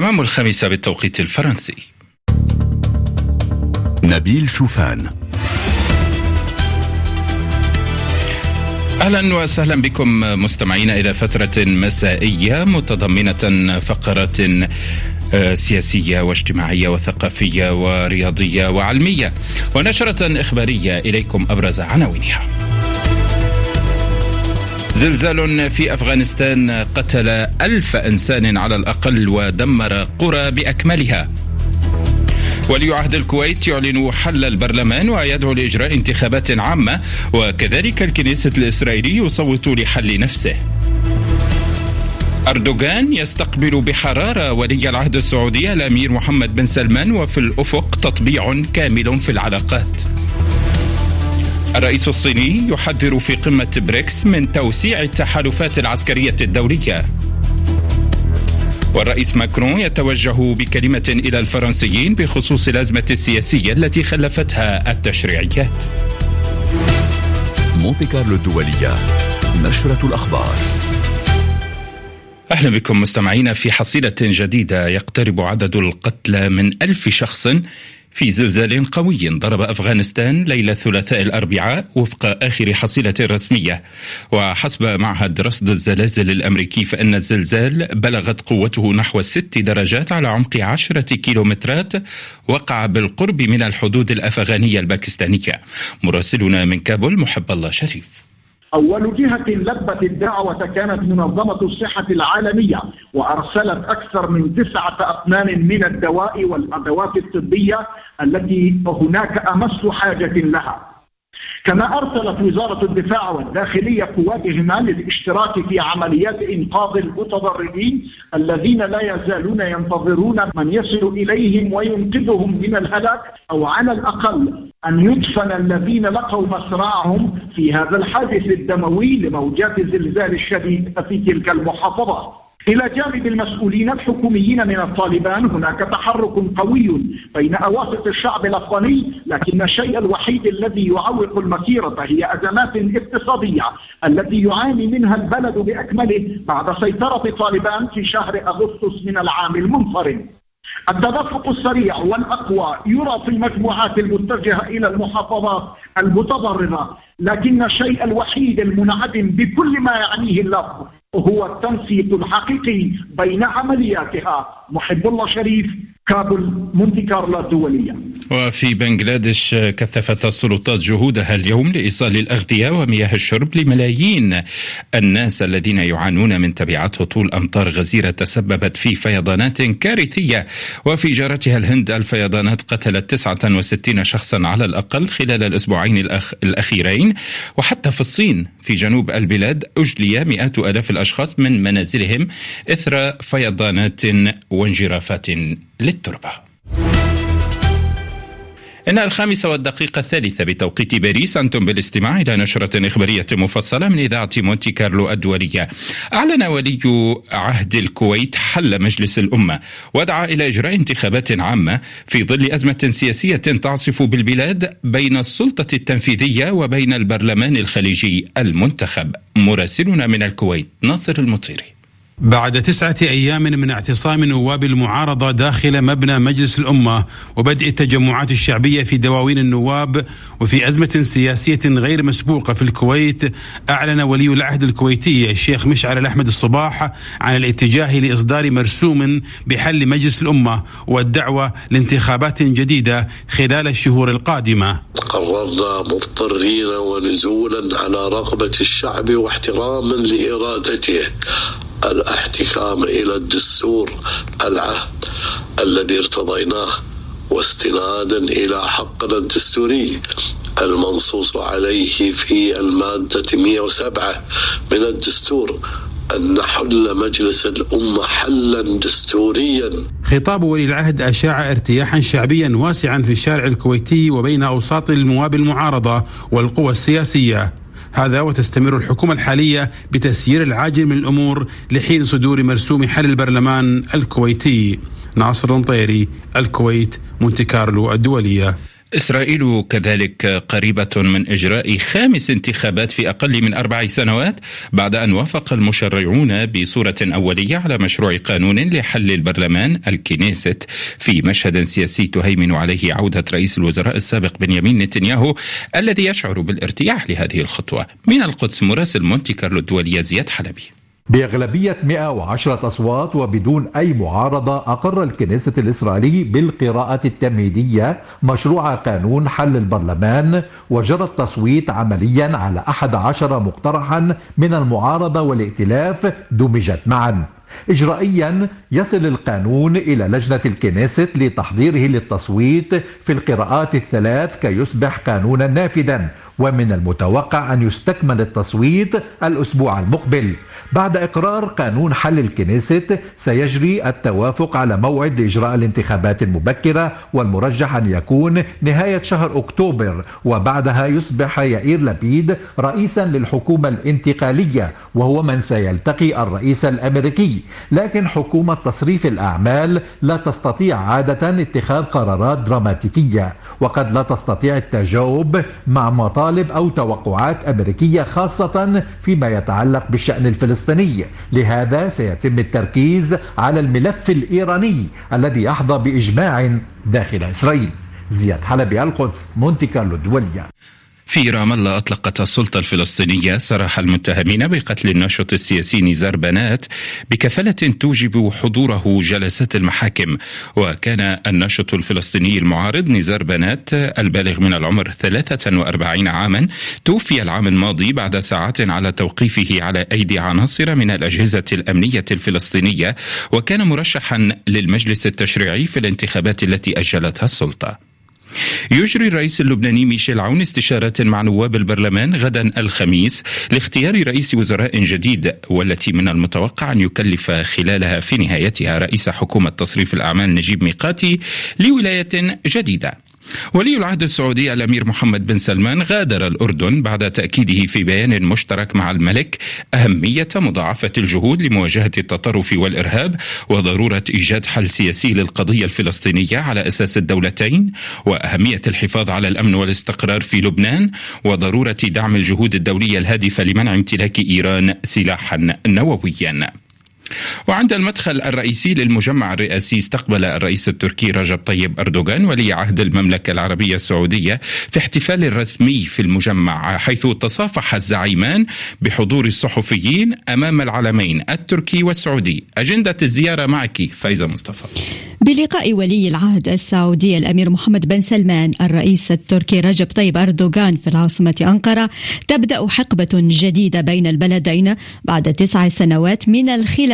تمام الخامسة بالتوقيت الفرنسي. نبيل شوفان. أهلا وسهلا بكم مستمعينا إلى فترة مسائية متضمنة فقرات آه، سياسية واجتماعية وثقافية ورياضية وعلمية. ونشرة إخبارية إليكم أبرز عناوينها. زلزال في أفغانستان قتل ألف إنسان على الأقل ودمر قرى بأكملها. ولي عهد الكويت يعلن حل البرلمان ويدعو لإجراء انتخابات عامة وكذلك الكنيسة الإسرائيلي يصوت لحل نفسه. أردوغان يستقبل بحرارة ولي العهد السعودي الأمير محمد بن سلمان وفي الأفق تطبيع كامل في العلاقات. الرئيس الصيني يحذر في قمة بريكس من توسيع التحالفات العسكرية الدولية. والرئيس ماكرون يتوجه بكلمة إلى الفرنسيين بخصوص الأزمة السياسية التي خلفتها التشريعيات. مونتي كارلو الدولية نشرة الأخبار. أهلا بكم مستمعينا في حصيلة جديدة يقترب عدد القتلى من ألف شخص في زلزال قوي ضرب أفغانستان ليله الثلاثاء الأربعاء وفق آخر حصيلة رسمية. وحسب معهد رصد الزلازل الأمريكي فإن الزلزال بلغت قوته نحو ست درجات على عمق عشرة كيلومترات وقع بالقرب من الحدود الأفغانية الباكستانية. مراسلنا من كابول محب الله شريف. أول جهة لبت الدعوة كانت منظمة الصحة العالمية وأرسلت أكثر من تسعة أطنان من الدواء والأدوات الطبية التي هناك أمس حاجة لها. كما أرسلت وزارة الدفاع والداخلية قواتهما للاشتراك في عمليات إنقاذ المتضررين الذين لا يزالون ينتظرون من يصل إليهم وينقذهم من الهلاك أو على الأقل أن يدفن الذين لقوا مصرعهم في هذا الحادث الدموي لموجات الزلزال الشديد في تلك المحافظات. إلى جانب المسؤولين الحكوميين من الطالبان. هناك تحرك قوي بين أواسط الشعب الأفغاني لكن الشيء الوحيد الذي يعوق المسيرة هي أزمات اقتصادية التي يعاني منها البلد بأكمله بعد سيطرة طالبان في شهر أغسطس من العام المنصرم التدفق السريع والأقوى يرى في المجموعات المتجهة إلى المحافظات المتضررة لكن الشيء الوحيد المنعدم بكل ما يعنيه اللفظ هو التنسيق الحقيقي بين عملياتها. محب الله شريف كابل مونتي كارلو الدولية. وفي بنغلاديش كثفت السلطات جهودها اليوم لإيصال الأغذية ومياه الشرب لملايين الناس الذين يعانون من تبعات هطول أمطار غزيرة تسببت في فيضانات كارثية. وفي جارتها الهند الفيضانات قتلت 69 شخصا على الأقل خلال الأسبوعين الأخ الأخيرين. وحتى في الصين في جنوب البلاد أجلي مئات آلاف الأشخاص من منازلهم إثر فيضانات وانجرافات. للتربة. إنها الخامسة والدقيقة الثالثة بتوقيت باريس أنتم بالاستماع إلى نشرة إخبارية مفصلة من إذاعة مونتي كارلو الدولية. أعلن ولي عهد الكويت حل مجلس الأمة ودعا إلى إجراء انتخابات عامة في ظل أزمة سياسية تعصف بالبلاد بين السلطة التنفيذية وبين البرلمان الخليجي المنتخب. مراسلنا من الكويت ناصر المطيري. بعد تسعة أيام من اعتصام نواب المعارضة داخل مبنى مجلس الأمة وبدء التجمعات الشعبية في دواوين النواب وفي أزمة سياسية غير مسبوقة في الكويت أعلن ولي العهد الكويتي الشيخ مشعل الأحمد الصباح عن الاتجاه لإصدار مرسوم بحل مجلس الأمة والدعوة لانتخابات جديدة خلال الشهور القادمة. قررنا مضطرين ونزولا على رغبة الشعب واحتراما لإرادته. الاحتكام إلى الدستور العهد الذي ارتضيناه واستنادا إلى حقنا الدستوري المنصوص عليه في المادة 107 من الدستور أن نحل مجلس الأمة حلا دستوريا. خطاب ولي العهد أشاع ارتياحا شعبيا واسعا في الشارع الكويتي وبين أوساط المواب المعارضة والقوى السياسية. هذا وتستمر الحكومة الحالية بتسيير العاجل من الأمور لحين صدور مرسوم حل البرلمان الكويتي. ناصر المطيري الكويت مونتي كارلو الدولية. إسرائيل كذلك قريبة من إجراء خامس انتخابات في أقل من أربع سنوات بعد أن وافق المشرعون بصورة أولية على مشروع قانون لحل البرلمان الكنيست في مشهد سياسي تهيمن عليه عودة رئيس الوزراء السابق بنيامين نتنياهو الذي يشعر بالارتياح لهذه الخطوة. من القدس مراسل مونتي كارلو الدولية زياد حلبي. بأغلبية 110 أصوات وبدون أي معارضة أقر الكنيسة الإسرائيلي بالقراءة التمهيدية مشروع قانون حل البرلمان وجرى التصويت عمليا على 11 مقترحا من المعارضة والائتلاف دمجت معا. إجرائيا يصل القانون إلى لجنة الكنيست لتحضيره للتصويت في القراءات الثلاث كي يصبح قانونا نافذا ومن المتوقع أن يستكمل التصويت الأسبوع المقبل. بعد إقرار قانون حل الكنيست سيجري التوافق على موعد لإجراء الانتخابات المبكرة والمرجح أن يكون نهاية شهر أكتوبر وبعدها يصبح يائير لبيد رئيسا للحكومة الانتقالية وهو من سيلتقي الرئيس الأمريكي. لكن حكومة تصريف الأعمال لا تستطيع عادة اتخاذ قرارات دراماتيكية وقد لا تستطيع التجاوب مع مطالب أو توقعات أمريكية خاصة فيما يتعلق بالشأن الفلسطيني. لهذا سيتم التركيز على الملف الإيراني الذي يحظى بإجماع داخل إسرائيل. زياد حلبي القدس مونتي كارلو الدولية في رام الله أطلقت السلطة الفلسطينية سراح المتهمين بقتل الناشط السياسي نزار بنات بكفالة توجب حضوره جلسات المحاكم. وكان الناشط الفلسطيني المعارض نزار بنات البالغ من العمر 43 عاما توفي العام الماضي بعد ساعات على توقيفه على أيدي عناصر من الأجهزة الأمنية الفلسطينية وكان مرشحا للمجلس التشريعي في الانتخابات التي أجلتها السلطة. يجري الرئيس اللبناني ميشيل عون استشارات مع نواب البرلمان غدا الخميس لاختيار رئيس وزراء جديد والتي من المتوقع أن يكلف خلالها في نهايتها رئيس حكومة تصريف الأعمال نجيب ميقاتي لولاية جديدة. ولي العهد السعودي الأمير محمد بن سلمان غادر الأردن بعد تأكيده في بيان مشترك مع الملك أهمية مضاعفة الجهود لمواجهة التطرف والإرهاب وضرورة إيجاد حل سياسي للقضية الفلسطينية على أساس الدولتين وأهمية الحفاظ على الأمن والاستقرار في لبنان وضرورة دعم الجهود الدولية الهادفة لمنع امتلاك إيران سلاحا نوويا. وعند المدخل الرئيسي للمجمع الرئاسي استقبل الرئيس التركي رجب طيب أردوغان ولي عهد المملكة العربية السعودية في احتفال رسمي في المجمع حيث تصافح الزعيمان بحضور الصحفيين أمام العلمين التركي والسعودي. أجندة الزيارة معك فايزة مصطفى. بلقاء ولي العهد السعودي الأمير محمد بن سلمان الرئيس التركي رجب طيب أردوغان في العاصمة أنقرة تبدأ حقبة جديدة بين البلدين بعد تسع سنوات من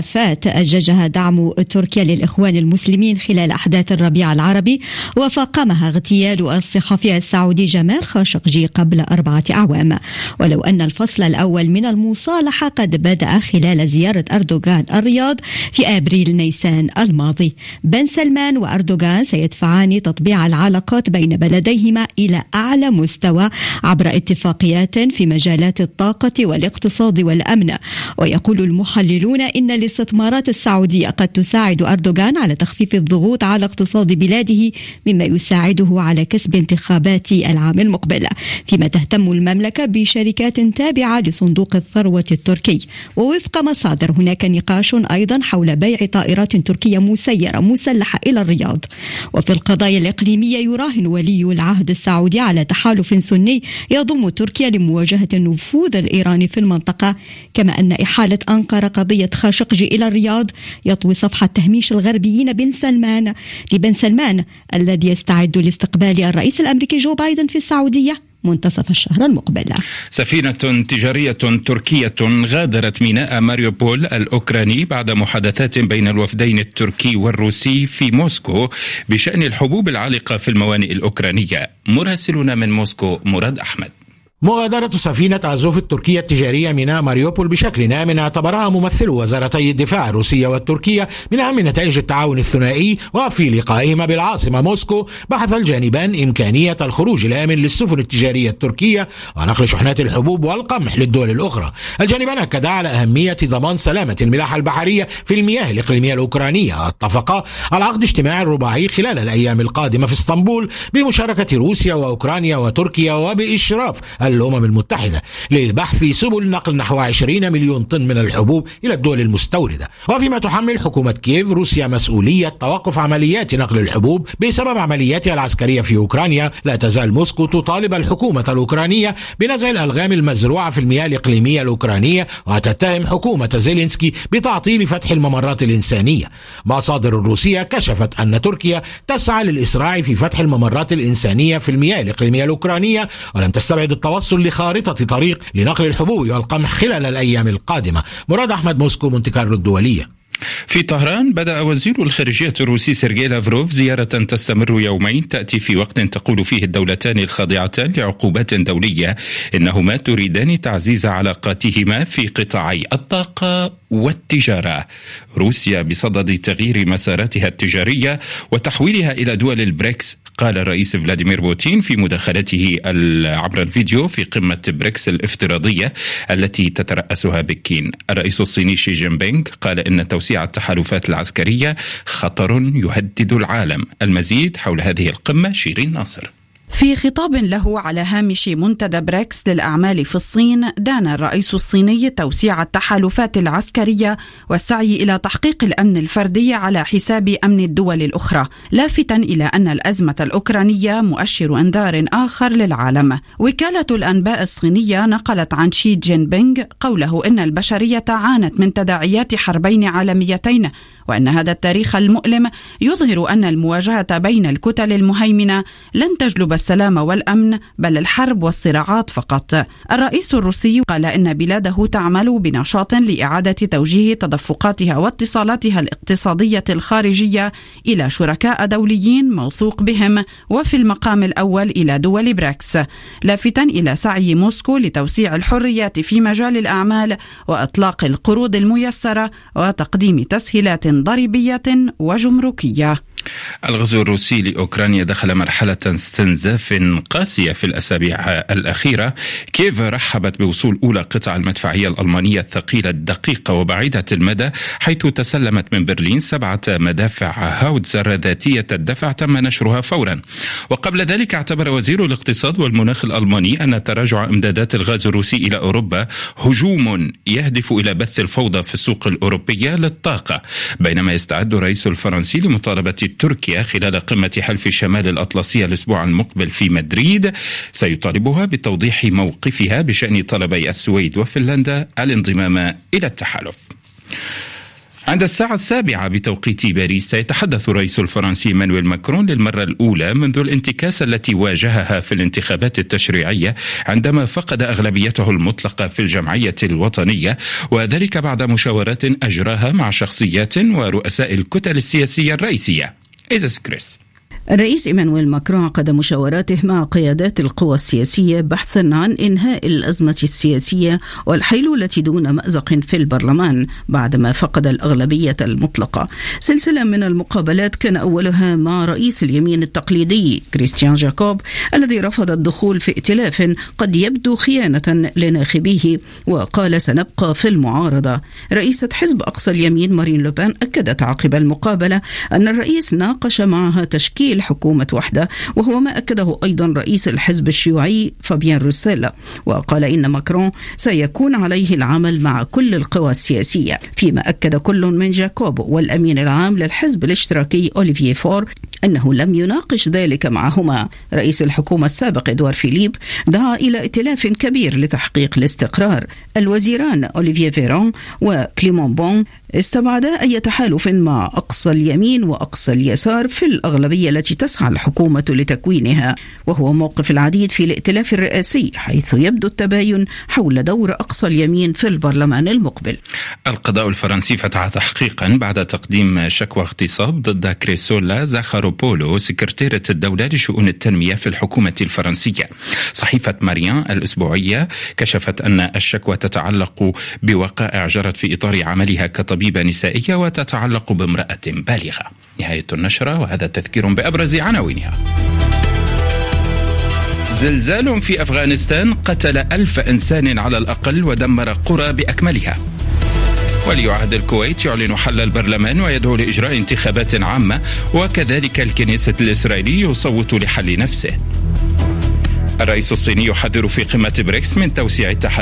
الخلافات أججها دعم تركيا للإخوان المسلمين خلال أحداث الربيع العربي وفاقمها اغتيال الصحفي السعودي جمال خاشقجي قبل أربعة أعوام. ولو أن الفصل الأول من المصالحة قد بدأ خلال زيارة أردوغان الرياض في أبريل نيسان الماضي. بن سلمان وأردوغان سيدفعان تطبيع العلاقات بين بلديهما إلى أعلى مستوى عبر اتفاقيات في مجالات الطاقة والاقتصاد والأمن. ويقول المحللون إن الاستثمارات السعودية قد تساعد أردوغان على تخفيف الضغوط على اقتصاد بلاده مما يساعده على كسب انتخابات العام المقبل. فيما تهتم المملكة بشركات تابعة لصندوق الثروة التركي. ووفق مصادر هناك نقاش أيضا حول بيع طائرات تركية مسيرة مسلحة إلى الرياض. وفي القضايا الإقليمية يراهن ولي العهد السعودي على تحالف سني يضم تركيا لمواجهة النفوذ الإيراني في المنطقة كما أن إحالة أنقرة قضية خاشقجي إلى الرياض. يطوي صفحة تهميش الغربيين بن سلمان لبن سلمان الذي يستعد لاستقبال الرئيس الأمريكي جو بايدن في السعودية منتصف الشهر المقبل. سفينة تجارية تركية غادرت ميناء ماريوبول الأوكراني بعد محادثات بين الوفدين التركي والروسي في موسكو بشأن الحبوب العالقة في الموانئ الأوكرانية. مراسلنا من موسكو مراد أحمد. مغادرة سفينة أزوف التركية التجارية ميناء ماريوبول بشكل آمن اعتبرها ممثلو وزارتي الدفاع الروسية والتركية من أهم نتائج التعاون الثنائي وفي لقائهما بالعاصمة موسكو بحث الجانبان إمكانية الخروج الآمن للسفن التجارية التركية ونقل شحنات الحبوب والقمح للدول الأخرى. الجانبان أكدا على أهمية ضمان سلامة الملاحة البحرية في المياه الإقليمية الأوكرانية اتفقا على عقد اجتماع رباعي خلال الأيام القادمة في إسطنبول بمشاركة روسيا وأوكرانيا وتركيا وبإشراف الأمم المتحدة لبحث سبل نقل نحو 20 مليون طن من الحبوب إلى الدول المستوردة. وفيما تحمل حكومة كييف روسيا مسؤولية توقف عمليات نقل الحبوب بسبب عملياتها العسكرية في أوكرانيا. لا تزال موسكو تطالب الحكومة الأوكرانية بنزع الألغام المزروعة في المياه الإقليمية الأوكرانية وتتهم حكومة زيلينسكي بتعطيل فتح الممرات الإنسانية. مصادر روسية كشفت أن تركيا تسعى للإسراع في فتح الممرات الإنسانية في المياه الإقليمية الأوكرانية ولم تستبعد التوصل لخارطة طريق لنقل الحبوب والقمح خلال الأيام القادمة. مراد أحمد موسكو مونتي كارلو الدولية في طهران بدأ وزير الخارجية الروسي سيرجي لافروف زيارة تستمر يومين تأتي في وقت تقول فيه الدولتان الخاضعتان لعقوبات دولية. إنهما تريدان تعزيز علاقاتهما في قطاعي الطاقة والتجارة. روسيا بصدد تغيير مساراتها التجارية وتحويلها إلى دول البريكس. قال الرئيس فلاديمير بوتين في مداخلته عبر الفيديو في قمة بريكس الافتراضية التي تترأسها بكين. الرئيس الصيني شي جين بينغ قال إن توسيع التحالفات العسكرية خطر يهدد العالم. المزيد حول هذه القمة شيرين ناصر. في خطاب له على هامش منتدى بريكس للأعمال في الصين دان الرئيس الصيني توسيع التحالفات العسكرية والسعي إلى تحقيق الأمن الفردي على حساب أمن الدول الأخرى لافتا إلى أن الأزمة الأوكرانية مؤشر إنذار آخر للعالم. وكالة الأنباء الصينية نقلت عن شي جين بينغ قوله إن البشرية عانت من تداعيات حربين عالميتين وأن هذا التاريخ المؤلم يظهر أن المواجهة بين الكتل المهيمنة لن تجلب السلام والأمن بل الحرب والصراعات فقط. الرئيس الروسي قال إن بلاده تعمل بنشاط لإعادة توجيه تدفقاتها واتصالاتها الاقتصادية الخارجية إلى شركاء دوليين موثوق بهم وفي المقام الأول إلى دول بريكس. لافتا إلى سعي موسكو لتوسيع الحريات في مجال الأعمال وإطلاق القروض الميسرة وتقديم تسهيلات ضريبية وجمركية. الغزو الروسي لأوكرانيا دخل مرحلة استنزاف قاسية في الأسابيع الأخيرة. كييف رحبت بوصول أولى قطع المدفعية الألمانية الثقيلة الدقيقة وبعيدة المدى حيث تسلمت من برلين سبعة مدافع هاوتزر ذاتية الدفع تم نشرها فورا. وقبل ذلك اعتبر وزير الاقتصاد والمناخ الألماني أن تراجع إمدادات الغاز الروسي إلى أوروبا هجوم يهدف إلى بث الفوضى في السوق الأوروبية للطاقة. بينما يستعد الرئيس الفرنسي لمطالبة تركيا خلال قمة حلف شمال الأطلسية الأسبوع المقبل في مدريد. سيطالبها بتوضيح موقفها بشأن طلبي السويد وفنلندا الانضمام إلى التحالف. عند الساعة السابعة بتوقيت باريس سيتحدث الرئيس الفرنسي مانويل ماكرون للمرة الأولى منذ الانتكاسة التي واجهها في الانتخابات التشريعية عندما فقد أغلبيته المطلقة في الجمعية الوطنية وذلك بعد مشاورات أجراها مع شخصيات ورؤساء الكتل السياسية الرئيسية. الرئيس إيمانويل ماكرون عقد مشاوراته مع قيادات القوى السياسية بحثا عن إنهاء الأزمة السياسية والحيلولة دون مأزق في البرلمان بعدما فقد الأغلبية المطلقة. سلسلة من المقابلات كان أولها مع رئيس اليمين التقليدي كريستيان جاكوب الذي رفض الدخول في ائتلاف قد يبدو خيانة لناخبيه وقال سنبقى في المعارضة. رئيسة حزب أقصى اليمين مارين لوبان أكدت عقب المقابلة أن الرئيس ناقش معها تشكيل حكومة وحدة وهو ما أكده أيضا رئيس الحزب الشيوعي فابيان روسيلا وقال إن ماكرون سيكون عليه العمل مع كل القوى السياسية فيما أكد كل من جاكوب والأمين العام للحزب الاشتراكي أوليفييه فور أنه لم يناقش ذلك معهما. رئيس الحكومة السابق إدوار فيليب دعا إلى ائتلاف كبير لتحقيق الاستقرار. الوزيران أوليفييه فيرون وكليمون بون استبعدا أي تحالف مع أقصى اليمين وأقصى اليسار في الأغلبية التي تسعى الحكومة لتكوينها وهو موقف العديد في الائتلاف الرئاسي حيث يبدو التباين حول دور أقصى اليمين في البرلمان المقبل. القضاء الفرنسي فتح تحقيقا بعد تقديم شكوى اغتصاب ضد كريسولا زاخاروبولو سكرتيرة الدولة لشؤون التنمية في الحكومة الفرنسية. صحيفة ماريان الأسبوعية كشفت أن الشكوى تتعلق بوقائع جرت في إطار عملها كطبيبة نسائية وتتعلق بامرأة بالغة. نهاية النشرة وهذا تذكير بأبرز عناوينها. زلزال في أفغانستان قتل ألف إنسان على الأقل ودمر قرى بأكملها. ولي عهد الكويت يعلن حل البرلمان ويدعو لإجراء انتخابات عامة وكذلك الكنيسة الإسرائيلي يصوت لحل نفسه. الرئيس الصيني يحذر في قمة بريكس من توسيع التحالف.